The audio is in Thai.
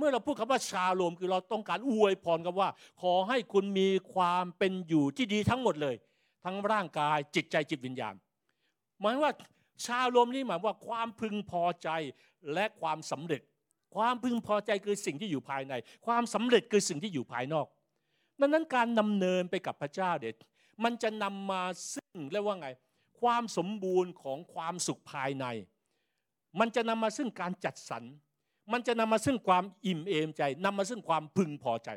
เมื่อเราพูดคำว่าชาโลมคือเราต้องการอวยพรกันว่า ขอให้คุณมีความเป็นอยู่ที่ดีทั้งหมดเลย ทั้งร่างกายจิตใจจิตวิญญาณ หมายว่าชาโลมนี่หมายว่าความพึงพอใจและความสำเร็จ ความพึงพอใจคือสิ่งที่อยู่ภายใน ความสำเร็จคือสิ่งที่อยู่ภายนอกดังนั้นการดำเนินไปกับพระเจ้าเด็ดมันจะนำมาซึ่งเรียกว่าไง ความสมบูรณ์ของความสุขภายใน มันจะนำมาซึ่งการจัดสรร มันจะนำมาซึ่งความอิ่มเอมใจนำมาซึ่งความพึงพอใจ